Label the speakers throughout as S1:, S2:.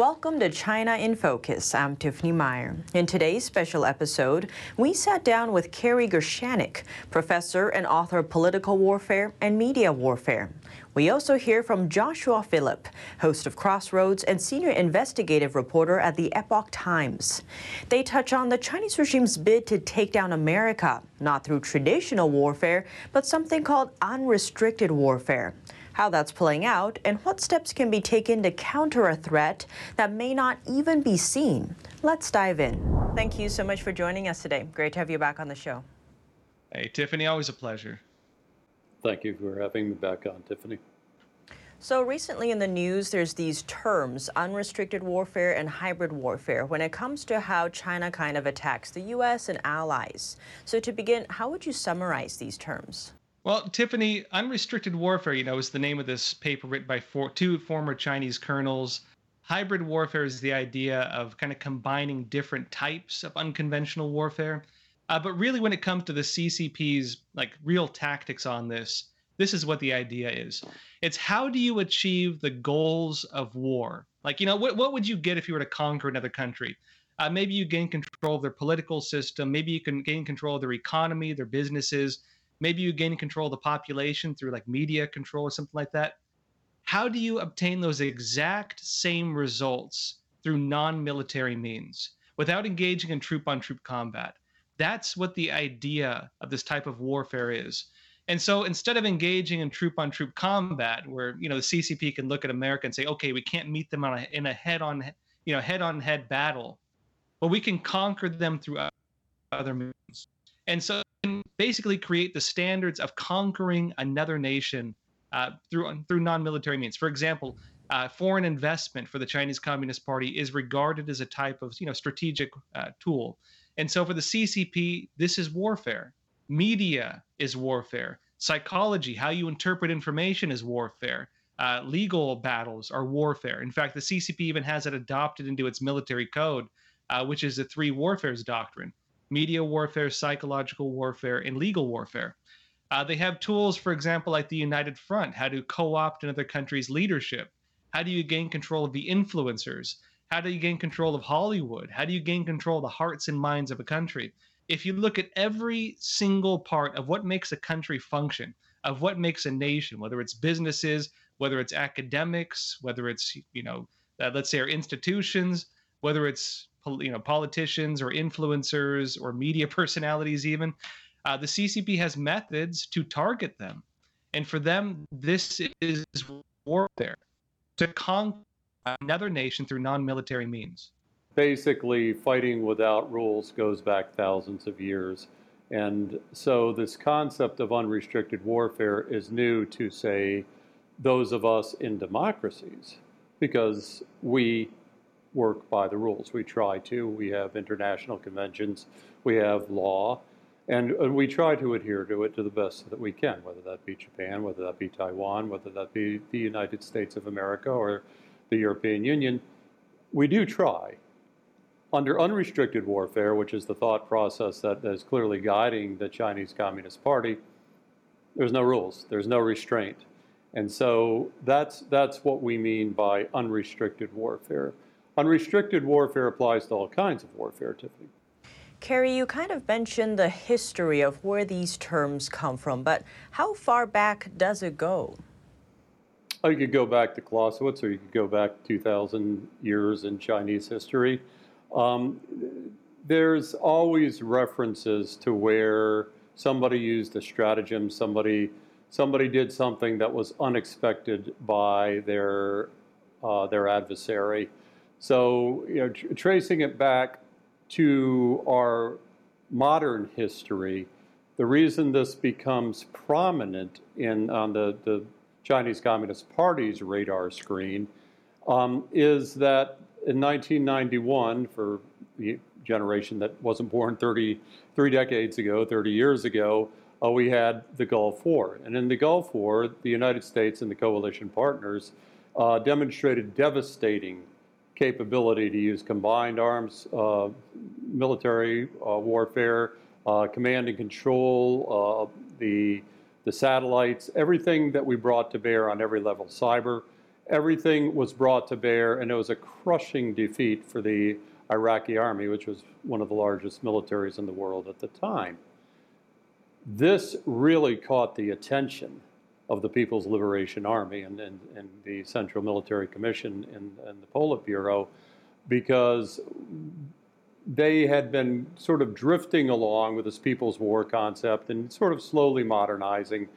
S1: Welcome to China in Focus. I'm Tiffany Meyer. In today's special episode, we sat down with Kerry Gershaneck, professor and author of Political Warfare and Media Warfare. We also hear from Joshua Phillip, host of Crossroads and senior investigative reporter at the Epoch Times. They touch on the Chinese regime's bid to take down America, not through traditional warfare, but something called unrestricted warfare how that's playing out, and what steps can be taken to counter a threat that may not even be seen. Let's dive in. Thank you so much for joining us today. Great to have you back on the show.
S2: Hey, Tiffany, always a pleasure.
S3: Thank you for having me back on, Tiffany.
S1: So recently in the news, there's these terms, unrestricted warfare and hybrid warfare, when it comes to how China kind of attacks the U.S. and allies. So to begin, how would you summarize these terms?
S2: Well, Tiffany, unrestricted warfare, you know, is the name of this paper written by four, two former Chinese colonels. Hybrid warfare is the idea of kind of combining different types of unconventional warfare. Uh, but really, when it comes to the CCP's like real tactics on this, this is what the idea is. It's how do you achieve the goals of war? Like, you know, what, what would you get if you were to conquer another country? Uh, maybe you gain control of their political system. Maybe you can gain control of their economy, their businesses maybe you gain control of the population through like media control or something like that. How do you obtain those exact same results through non-military means without engaging in troop on troop combat? That's what the idea of this type of warfare is. And so instead of engaging in troop on troop combat where you know the ccp can look at america and say okay we can't meet them a, in a head on you know head on head battle but we can conquer them through other means and so basically create the standards of conquering another nation uh, through through non-military means. For example, uh, foreign investment for the Chinese Communist Party is regarded as a type of you know strategic uh, tool, and so for the CCP, this is warfare. Media is warfare. Psychology, how you interpret information, is warfare. Uh, legal battles are warfare. In fact, the CCP even has it adopted into its military code, uh, which is the three warfares doctrine media warfare, psychological warfare, and legal warfare. Uh, they have tools, for example, like the United Front, how to co opt another country's leadership. How do you gain control of the influencers? How do you gain control of Hollywood? How do you gain control of the hearts and minds of a country? If you look at every single part of what makes a country function, of what makes a nation, whether it's businesses, whether it's academics, whether it's, you know, uh, let's say our institutions, whether it's you know politicians or influencers or media personalities even uh, the ccp has methods to target them. And for them this is warfare to conquer another nation through non-military means.
S3: Basically fighting without rules goes back thousands of years. And so this concept of unrestricted warfare is new to say those of us in democracies because we work by the rules. We try to. We have international conventions, we have law, and, we try to adhere to it to the best that we can, whether that be Japan, whether that be Taiwan, whether that be the United States of America or the European Union. We do try. Under unrestricted warfare, which is the thought process that is clearly guiding the Chinese Communist Party, there's no rules, there's no restraint. And so that's, that's what we mean by unrestricted warfare. Unrestricted warfare applies to all kinds of warfare, Tiffany.
S1: Kerry, you kind of mentioned the history of where these terms come from, but how far back does it go?
S3: Oh, you could go back to Clausewitz, or you could go back 2,000 years in Chinese history. Um, there's always references to where somebody used a stratagem, somebody somebody did something that was unexpected by their uh, their adversary. So, you know, tr- tracing it back to our modern history, the reason this becomes prominent in on the, the Chinese Communist Party's radar screen um, is that in 1991, for the generation that wasn't born 30, three decades ago, 30 years ago, uh, we had the Gulf War. And in the Gulf War, the United States and the coalition partners uh, demonstrated devastating capability to use combined arms uh, military uh, warfare, uh, command and control, uh, the, the satellites, everything that we brought to bear on every level cyber. everything was brought to bear, and it was a crushing defeat for the Iraqi army, which was one of the largest militaries in the world at the time. This really caught the attention of the People's Liberation Army and, and, and the Central Military Commission and, and the Politburo because they had been sort of drifting along with this People's War concept and sort of slowly modernizing.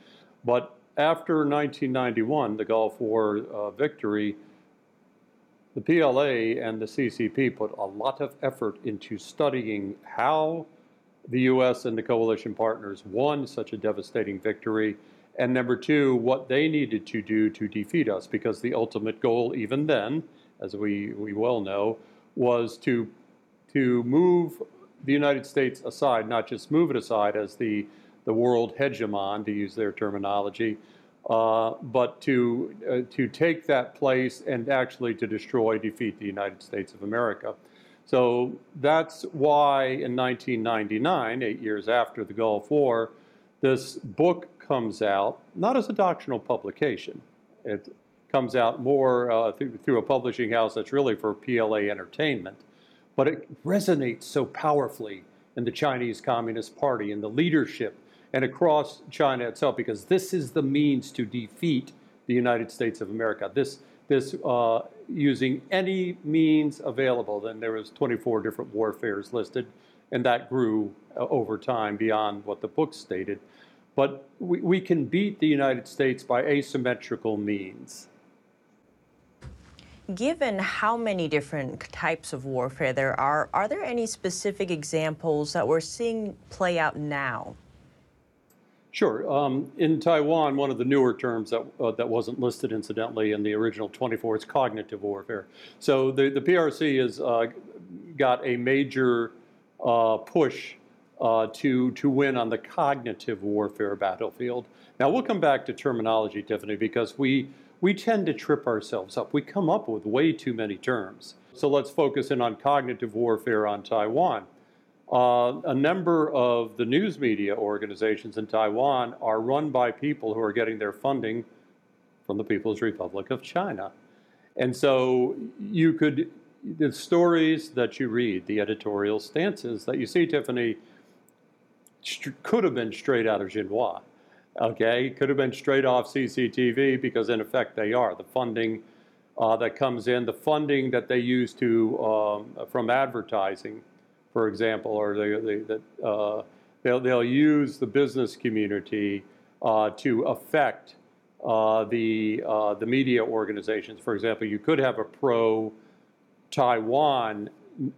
S3: But after 1991, the Gulf War uh, victory, the PLA and the CCP put a lot of effort into studying how the U.S. and the coalition partners won such a devastating victory, and number two, what they needed to do to defeat us, because the ultimate goal, even then, as we, we well know, was to, to move the United States aside, not just move it aside as the, the world hegemon, to use their terminology, uh, but to, uh, to take that place and actually to destroy, defeat the United States of America. So that's why in 1999, eight years after the Gulf War, this book comes out, not as a doctrinal publication. It comes out more uh, through, through a publishing house that's really for PLA entertainment. But it resonates so powerfully in the Chinese Communist Party and the leadership and across China itself, because this is the means to defeat the United States of America. This, this uh, using any means available. Then there was 24 different warfares listed, and that grew uh, over time beyond what the book stated. But we, we can beat the United States by asymmetrical means.
S1: Given how many different types of warfare there are, are there any specific examples that we're seeing play out now?
S3: Sure. Um, in Taiwan, one of the newer terms that, uh, that wasn't listed, incidentally, in the original 24 is cognitive warfare. So the, the PRC has uh, got a major uh, push uh, to, to win on the cognitive warfare battlefield. Now, we'll come back to terminology, Tiffany, because we, we tend to trip ourselves up. We come up with way too many terms. So let's focus in on cognitive warfare on Taiwan. Uh, a number of the news media organizations in Taiwan are run by people who are getting their funding from the People's Republic of China. And so you could, the stories that you read, the editorial stances that you see, Tiffany, could have been straight out of Xinhua. Okay, could have been straight off CCTV because, in effect, they are. The funding uh, that comes in, the funding that they use to um, from advertising for example, or they, they, that, uh, they'll, they'll use the business community uh, to affect uh, the, uh, the media organizations. For example, you could have a pro Taiwan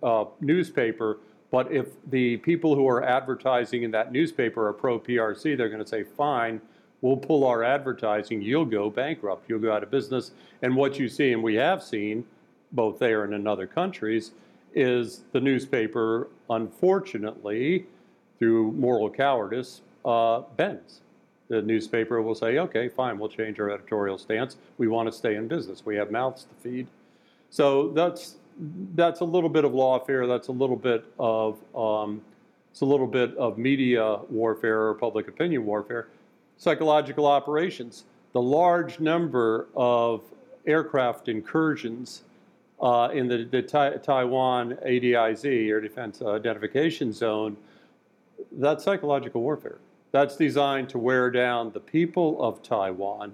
S3: uh, newspaper, but if the people who are advertising in that newspaper are pro PRC, they're going to say, fine, we'll pull our advertising, you'll go bankrupt, you'll go out of business. And what you see, and we have seen, both there and in other countries, is the newspaper, unfortunately, through moral cowardice, uh, bends. The newspaper will say, okay, fine, we'll change our editorial stance. We want to stay in business. We have mouths to feed. So that's, that's a little bit of lawfare. That's a little bit of, um, it's a little bit of media warfare or public opinion warfare. Psychological operations. The large number of aircraft incursions uh, in the, the Taiwan ADIZ, Air Defense Identification Zone, that's psychological warfare. That's designed to wear down the people of Taiwan.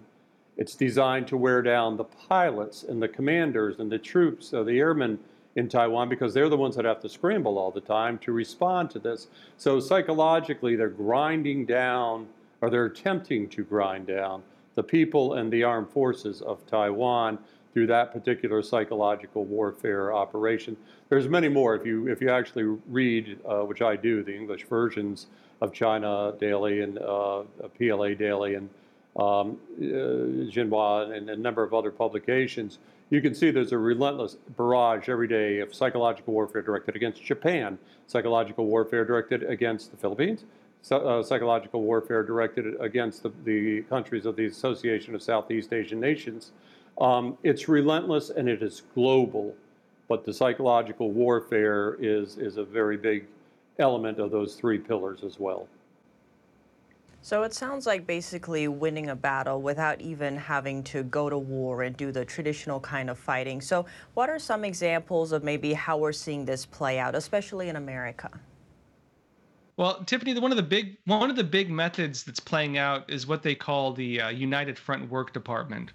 S3: It's designed to wear down the pilots and the commanders and the troops, uh, the airmen in Taiwan, because they're the ones that have to scramble all the time to respond to this. So psychologically, they're grinding down, or they're attempting to grind down, the people and the armed forces of Taiwan through that particular psychological warfare operation. There's many more. If you if you actually read, uh, which I do, the English versions of China Daily and uh, PLA Daily and um, uh, Xinhua and a number of other publications, you can see there's a relentless barrage every day of psychological warfare directed against Japan, psychological warfare directed against the Philippines, uh, psychological warfare directed against the, the, countries of the Association of Southeast Asian Nations. Um, it's relentless and it is global, but the psychological warfare is, is a very big element of those three pillars as well.
S1: So it sounds like basically winning a battle without even having to go to war and do the traditional kind of fighting. So, what are some examples of maybe how we're seeing this play out, especially in America?
S2: Well, Tiffany, one of the big one of the big methods that's playing out is what they call the uh, United Front Work Department.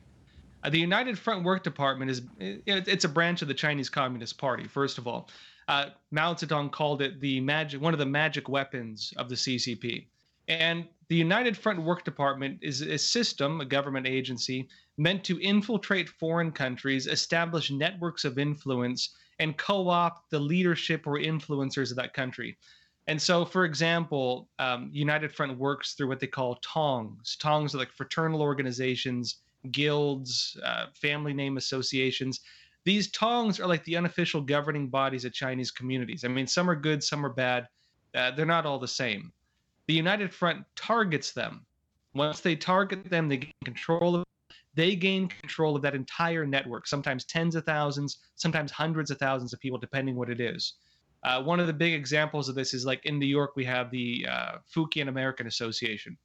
S2: Uh, the United Front Work Department is it's a branch of the Chinese Communist Party. First of all, uh, Mao Zedong called it the magic one of the magic weapons of the CCP. And the United Front Work Department is a system, a government agency, meant to infiltrate foreign countries, establish networks of influence, and co opt the leadership or influencers of that country. And so, for example, um, United Front works through what they call tongs. Tongs are like fraternal organizations, guilds, uh, family name associations. These tongs are like the unofficial governing bodies of Chinese communities. I mean, some are good, some are bad. Uh, they're not all the same. The United Front targets them. Once they target them, they gain control of they gain control of that entire network, sometimes tens of thousands, sometimes hundreds of thousands of people, depending what it is. Uh, one of the big examples of this is like in New York, we have the uh, Fukien American Association.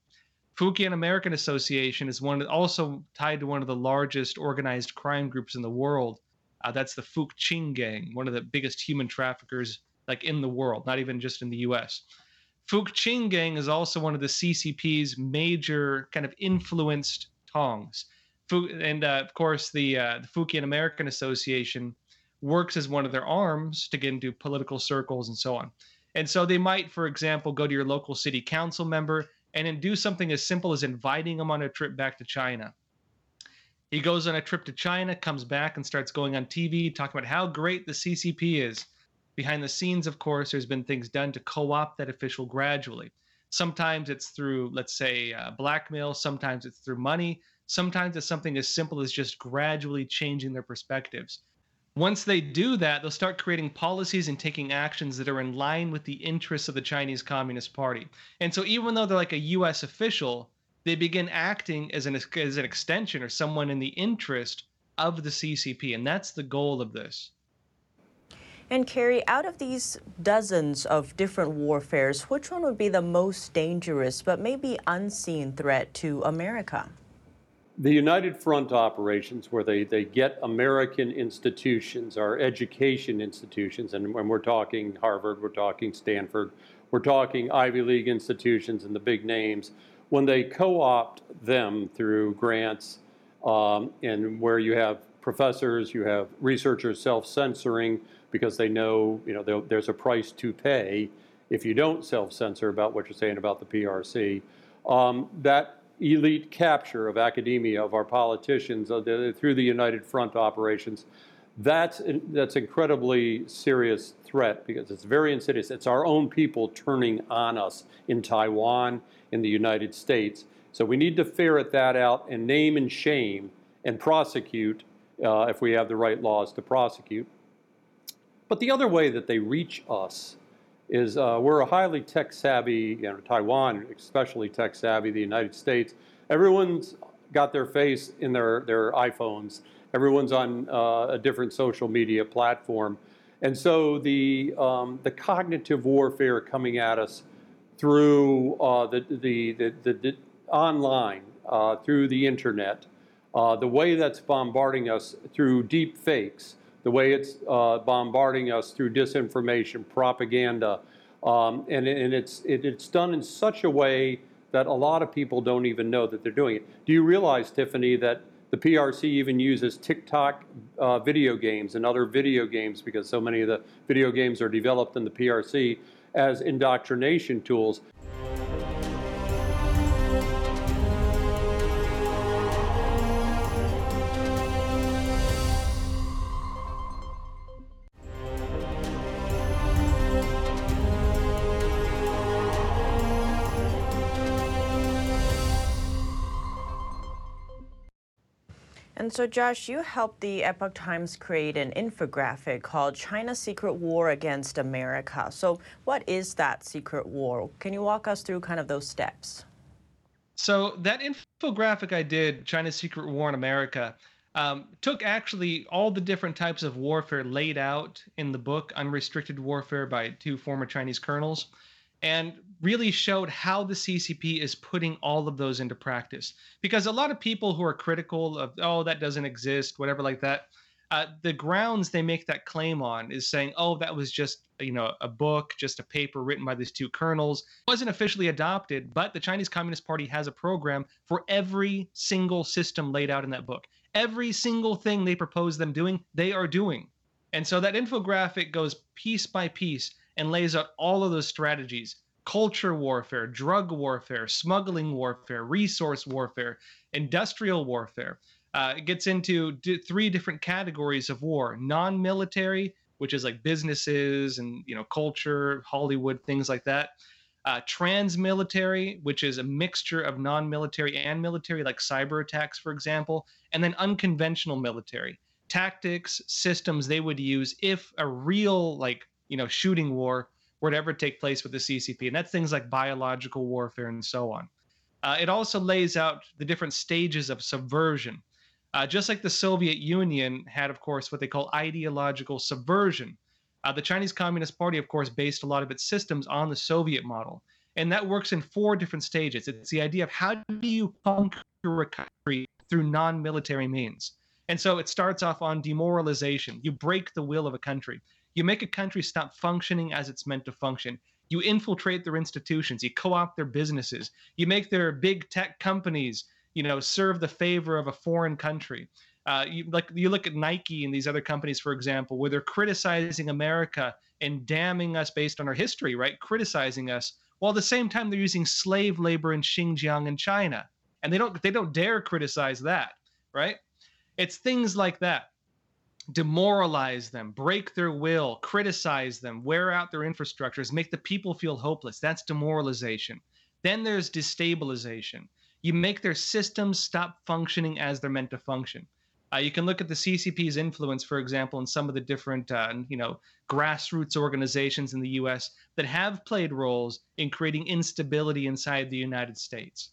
S2: Fukien American Association is one also tied to one of the largest organized crime groups in the world. Uh, that's the Ching Gang, one of the biggest human traffickers like in the world, not even just in the U.S. Fook Ching Gang is also one of the CCP's major kind of influenced tongs. And uh, of course, the, uh, the Fukien American Association works as one of their arms to get into political circles and so on. And so they might, for example, go to your local city council member and then do something as simple as inviting him on a trip back to China. He goes on a trip to China, comes back, and starts going on TV talking about how great the CCP is. Behind the scenes, of course, there's been things done to co opt that official gradually. Sometimes it's through, let's say, uh, blackmail, sometimes it's through money, sometimes it's something as simple as just gradually changing their perspectives. Once they do that, they'll start creating policies and taking actions that are in line with the interests of the Chinese Communist Party. And so, even though they're like a US official, they begin acting as an, as an extension or someone in the interest of the CCP. And that's the goal of this.
S1: And Kerry, out of these dozens of different warfares, which one would be the most dangerous but maybe unseen threat to America?
S3: The United Front operations, where they, they get American institutions, our education institutions, and when we're talking Harvard, we're talking Stanford, we're talking Ivy League institutions and the big names, when they co opt them through grants um, and where you have professors, you have researchers self censoring because they know you know there's a price to pay if you don't self censor about what you're saying about the PRC. Um, that elite capture of academia, of our politicians, uh, the, through the United Front operations, that's, that's incredibly serious threat because it's very insidious. It's our own people turning on us in Taiwan, in the United States. So we need to ferret that out and name and shame and prosecute uh, if we have the right laws to prosecute. But the other way that they reach us is uh, we're a highly tech savvy, you know, Taiwan, especially tech savvy, the United States. Everyone's got their face in their, their iPhones. Everyone's on uh, a different social media platform. And so the, um, the cognitive warfare coming at us through uh, the, the, the, the, the online, uh, through the internet, uh, the way that's bombarding us through deep fakes, the way it's uh, bombarding us through disinformation, propaganda, um, and, and it's, it, it's done in such a way that a lot of people don't even know that they're doing it. Do you realize, Tiffany, that the PRC even uses TikTok uh, video games and other video games because so many of the video games are developed in the PRC as indoctrination tools?
S1: And so, Josh, you helped the Epoch Times create an infographic called China's Secret War Against America. So, what is that secret war? Can you walk us through kind of those steps?
S2: So, that infographic I did, China's Secret War in America, um, took actually all the different types of warfare laid out in the book Unrestricted Warfare by two former Chinese colonels and really showed how the CCP is putting all of those into practice. Because a lot of people who are critical of, oh, that doesn't exist, whatever like that, uh, the grounds they make that claim on is saying, oh, that was just you know a book, just a paper written by these two colonels, wasn't officially adopted, but the Chinese Communist Party has a program for every single system laid out in that book. Every single thing they propose them doing, they are doing. And so that infographic goes piece by piece and lays out all of those strategies culture warfare, drug warfare, smuggling warfare, resource warfare, industrial warfare. Uh, it gets into d- three different categories of war non military, which is like businesses and you know culture, Hollywood, things like that. Uh, trans military, which is a mixture of non military and military, like cyber attacks, for example, and then unconventional military tactics, systems they would use if a real like you know shooting war were to ever take place with the CCP, and that's things like biological warfare and so on. Uh, it also lays out the different stages of subversion. Uh, just like the Soviet Union had, of course, what they call ideological subversion. Uh, the Chinese Communist Party, of course, based a lot of its systems on the Soviet model. And that works in four different stages. It's the idea of how do you conquer a country through non military means. And so it starts off on demoralization. You break the will of a country. You make a country stop functioning as it's meant to function. You infiltrate their institutions. You co-opt their businesses. You make their big tech companies, you know, serve the favor of a foreign country. Uh, you like you look at Nike and these other companies, for example, where they're criticizing America and damning us based on our history, right? Criticizing us, while at the same time they're using slave labor in Xinjiang and China, and they don't they don't dare criticize that, right? It's things like that. Demoralize them, break their will, criticize them, wear out their infrastructures, make the people feel hopeless. That's demoralization. Then there's destabilization. You make their systems stop functioning as they're meant to function. Uh, you can look at the CCP's influence, for example, in some of the different, uh, you know, grassroots organizations in the U.S. that have played roles in creating instability inside the United States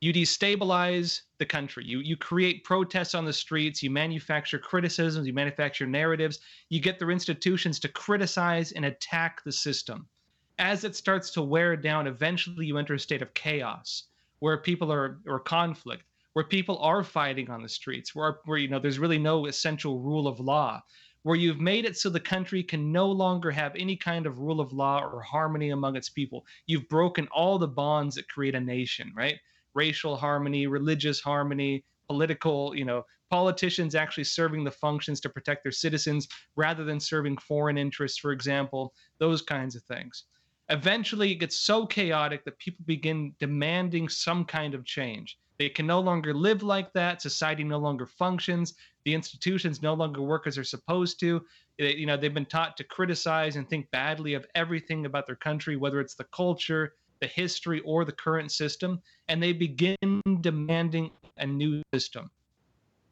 S2: you destabilize the country. You you create protests on the streets. You manufacture criticisms. You manufacture narratives. You get their institutions to criticize and attack the system. As it starts to wear down, eventually you enter a state of chaos, where people are or conflict, where people are fighting on the streets, where where you know there's really no essential rule of law, where you've made it so the country can no longer have any kind of rule of law or harmony among its people. You've broken all the bonds that create a nation, right? Racial harmony, religious harmony, political, you know, politicians actually serving the functions to protect their citizens rather than serving foreign interests, for example, those kinds of things. Eventually, it gets so chaotic that people begin demanding some kind of change. They can no longer live like that. Society no longer functions. The institutions no longer work as they're supposed to. It, you know, they've been taught to criticize and think badly of everything about their country, whether it's the culture, the history or the current system, and they begin demanding a new system.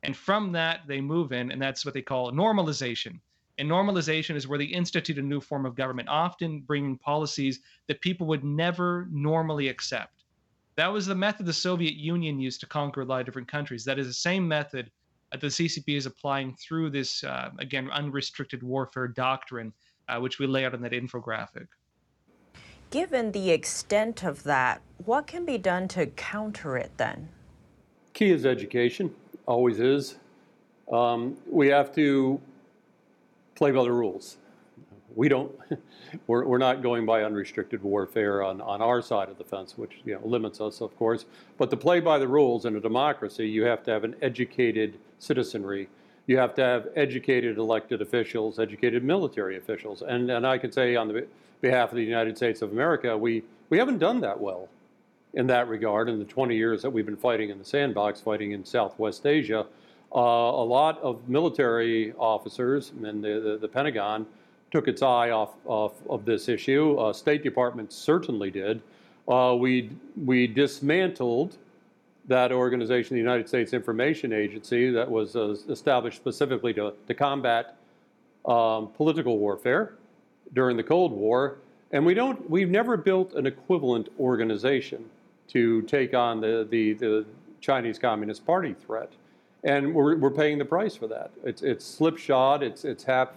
S2: And from that, they move in, and that's what they call normalization. And normalization is where they institute a new form of government, often bringing policies that people would never normally accept. That was the method the Soviet Union used to conquer a lot of different countries. That is the same method that the CCP is applying through this, uh, again, unrestricted warfare doctrine, uh, which we lay out in that infographic.
S1: Given the extent of that, what can be done to counter it then?
S3: Key is education, always is. Um, we have to play by the rules. We don't, we're, we're not going by unrestricted warfare on, on our side of the fence, which you know, limits us, of course. But to play by the rules in a democracy, you have to have an educated citizenry. You have to have educated elected officials, educated military officials. And, and I can say on the behalf of the United States of America, we, we haven't done that well in that regard in the 20 years that we've been fighting in the sandbox, fighting in Southwest Asia. Uh, a lot of military officers and the, the, the, Pentagon took its eye off, off of this issue. Uh, State Department certainly did. Uh, we, we dismantled that organization, the United States Information Agency, that was uh, established specifically to, to combat um, political warfare during the Cold War, and we don't, we've never built an equivalent organization to take on the, the, the Chinese Communist Party threat. And we're, we're paying the price for that. It's, it's slipshod, it's, it's half,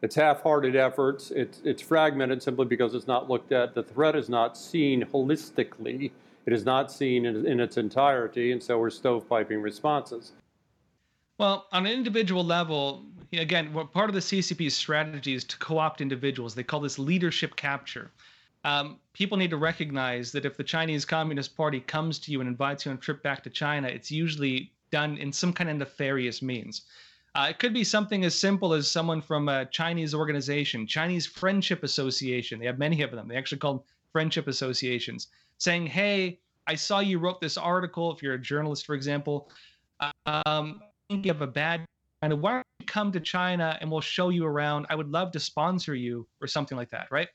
S3: it's half-hearted efforts. It's it's fragmented simply because it's not looked at. The threat is not seen holistically. It is not seen in, its entirety, and so we're stovepiping responses.
S2: Well, on an individual level, again, part of the CCP's strategy is to co-opt individuals. They call this leadership capture. Um, people need to recognize that if the Chinese Communist Party comes to you and invites you on a trip back to China, it's usually done in some kind of nefarious means. Uh, it could be something as simple as someone from a Chinese organization, Chinese Friendship Association. They have many of them. They actually call them friendship associations, saying, "Hey, I saw you wrote this article. If you're a journalist, for example, um, think you have a bad of why don't you come to China and we'll show you around? I would love to sponsor you or something like that, right?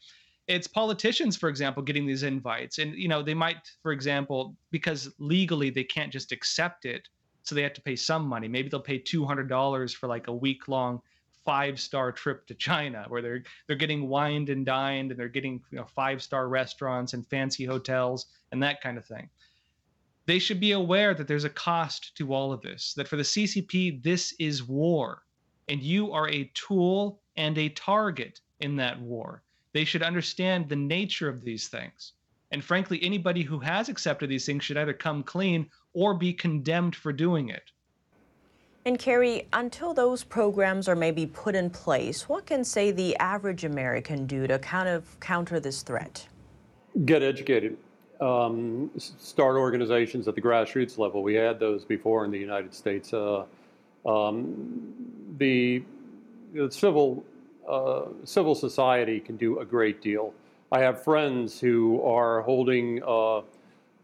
S2: It's politicians, for example, getting these invites, and you know they might, for example, because legally they can't just accept it, so they have to pay some money. Maybe they'll pay two hundred dollars for like a week long five star trip to China where they're they're getting wined and dined and they're getting you know five star restaurants and fancy hotels and that kind of thing they should be aware that there's a cost to all of this, that for the CCP, this is war, and you are a tool and a target in that war. They should understand the nature of these things. And frankly, anybody who has accepted these things should either come clean or be condemned for doing it.
S1: And Kerry, until those programs are maybe put in place, what can say the average American do to kind of counter this threat?
S3: Get educated um, start organizations at the grassroots level. We had those before in the United States. Uh, um, the, the, civil uh, civil society can do a great deal. I have friends who are holding uh,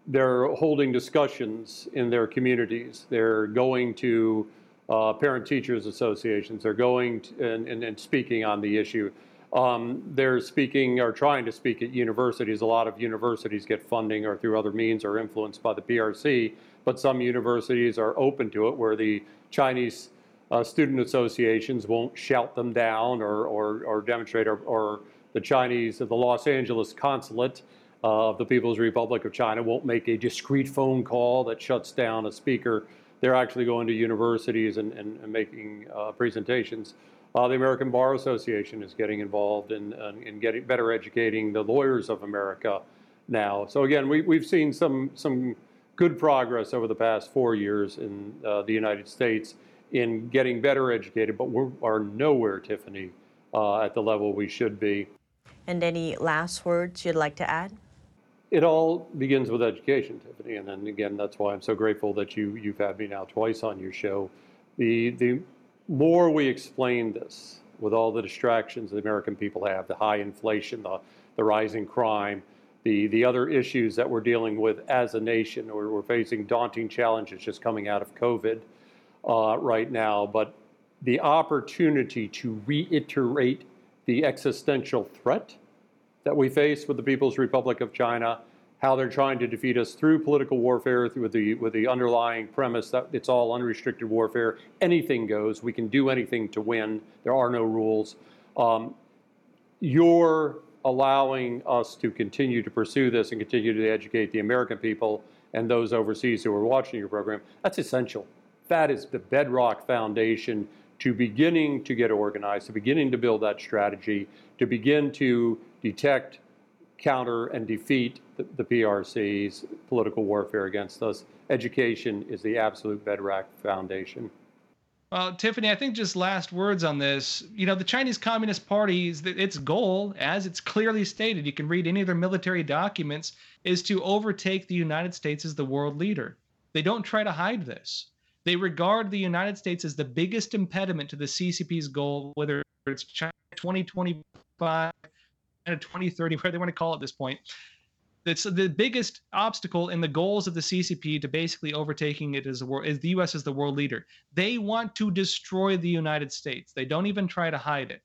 S3: they're holding discussions in their communities. They're going to uh, parent teachers associations. They're going to, and, and, and speaking on the issue. Um, they're speaking or trying to speak at universities. A lot of universities get funding or through other means or influenced by the PRC, but some universities are open to it where the Chinese uh, student associations won't shout them down or, or, or demonstrate, or, or, the Chinese, the Los Angeles consulate uh, of the People's Republic of China won't make a discreet phone call that shuts down a speaker. They're actually going to universities and, and, and making uh, presentations. Uh, the American Bar Association is getting involved in, in getting better educating the lawyers of America now. So again, we, we've seen some some good progress over the past four years in uh, the United States in getting better educated, but we are nowhere, Tiffany, uh, at the level we should be.
S1: And any last words you'd like to add?
S3: It all begins with education, Tiffany, and then again, that's why I'm so grateful that you you've had me now twice on your show. The the more we explain this with all the distractions the American people have, the high inflation, the, the rising crime, the, the other issues that we're dealing with as a nation, we're, we're facing daunting challenges just coming out of COVID uh, right now, but the opportunity to reiterate the existential threat that we face with the People's Republic of China how they're trying to defeat us through political warfare with the with the underlying premise that it's all unrestricted warfare. Anything goes. We can do anything to win. There are no rules. Um, you're allowing us to continue to pursue this and continue to educate the American people and those overseas who are watching your program. That's essential. That is the bedrock foundation to beginning to get organized, to beginning to build that strategy, to begin to detect counter and defeat the, the PRC's political warfare against us. Education is the absolute bedrock foundation.
S2: Well, Tiffany, I think just last words on this. You know, the Chinese Communist Party's its goal, as it's clearly stated, you can read any of their military documents, is to overtake the United States as the world leader. They don't try to hide this. They regard the United States as the biggest impediment to the CCP's goal, whether it's China 2025 of 2030, whatever they want to call it at this point. That's the biggest obstacle in the goals of the CCP to basically overtaking it as the world, is the U.S. as the world leader. They want to destroy the United States. They don't even try to hide it.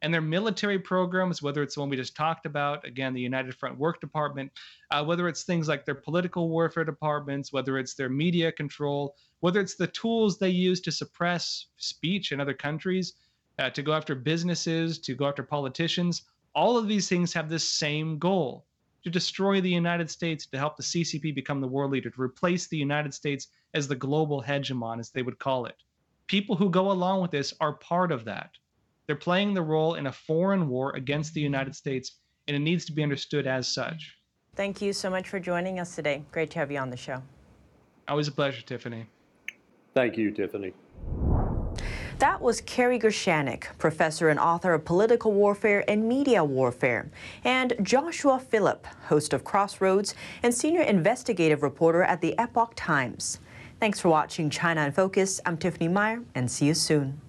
S2: And their military programs, whether it's the one we just talked about, again, the United Front Work Department, uh, whether it's things like their political warfare departments, whether it's their media control, whether it's the tools they use to suppress speech in other countries, uh, to go after businesses, to go after politicians, all of these things have this same goal to destroy the United States, to help the CCP become the world leader, to replace the United States as the global hegemon, as they would call it. People who go along with this are part of that. They're playing the role in a foreign war against the United States, and it needs to be understood as such.
S1: Thank you so much for joining us today. Great to have you on the show.
S2: Always a pleasure, Tiffany.
S3: Thank you, Tiffany.
S1: That was Kerry Gershaneck, professor and author of political warfare and media warfare, and Joshua Phillip, host of Crossroads and senior investigative reporter at the Epoch Times. Thanks for watching China in Focus. I'm Tiffany Meyer, and see you soon.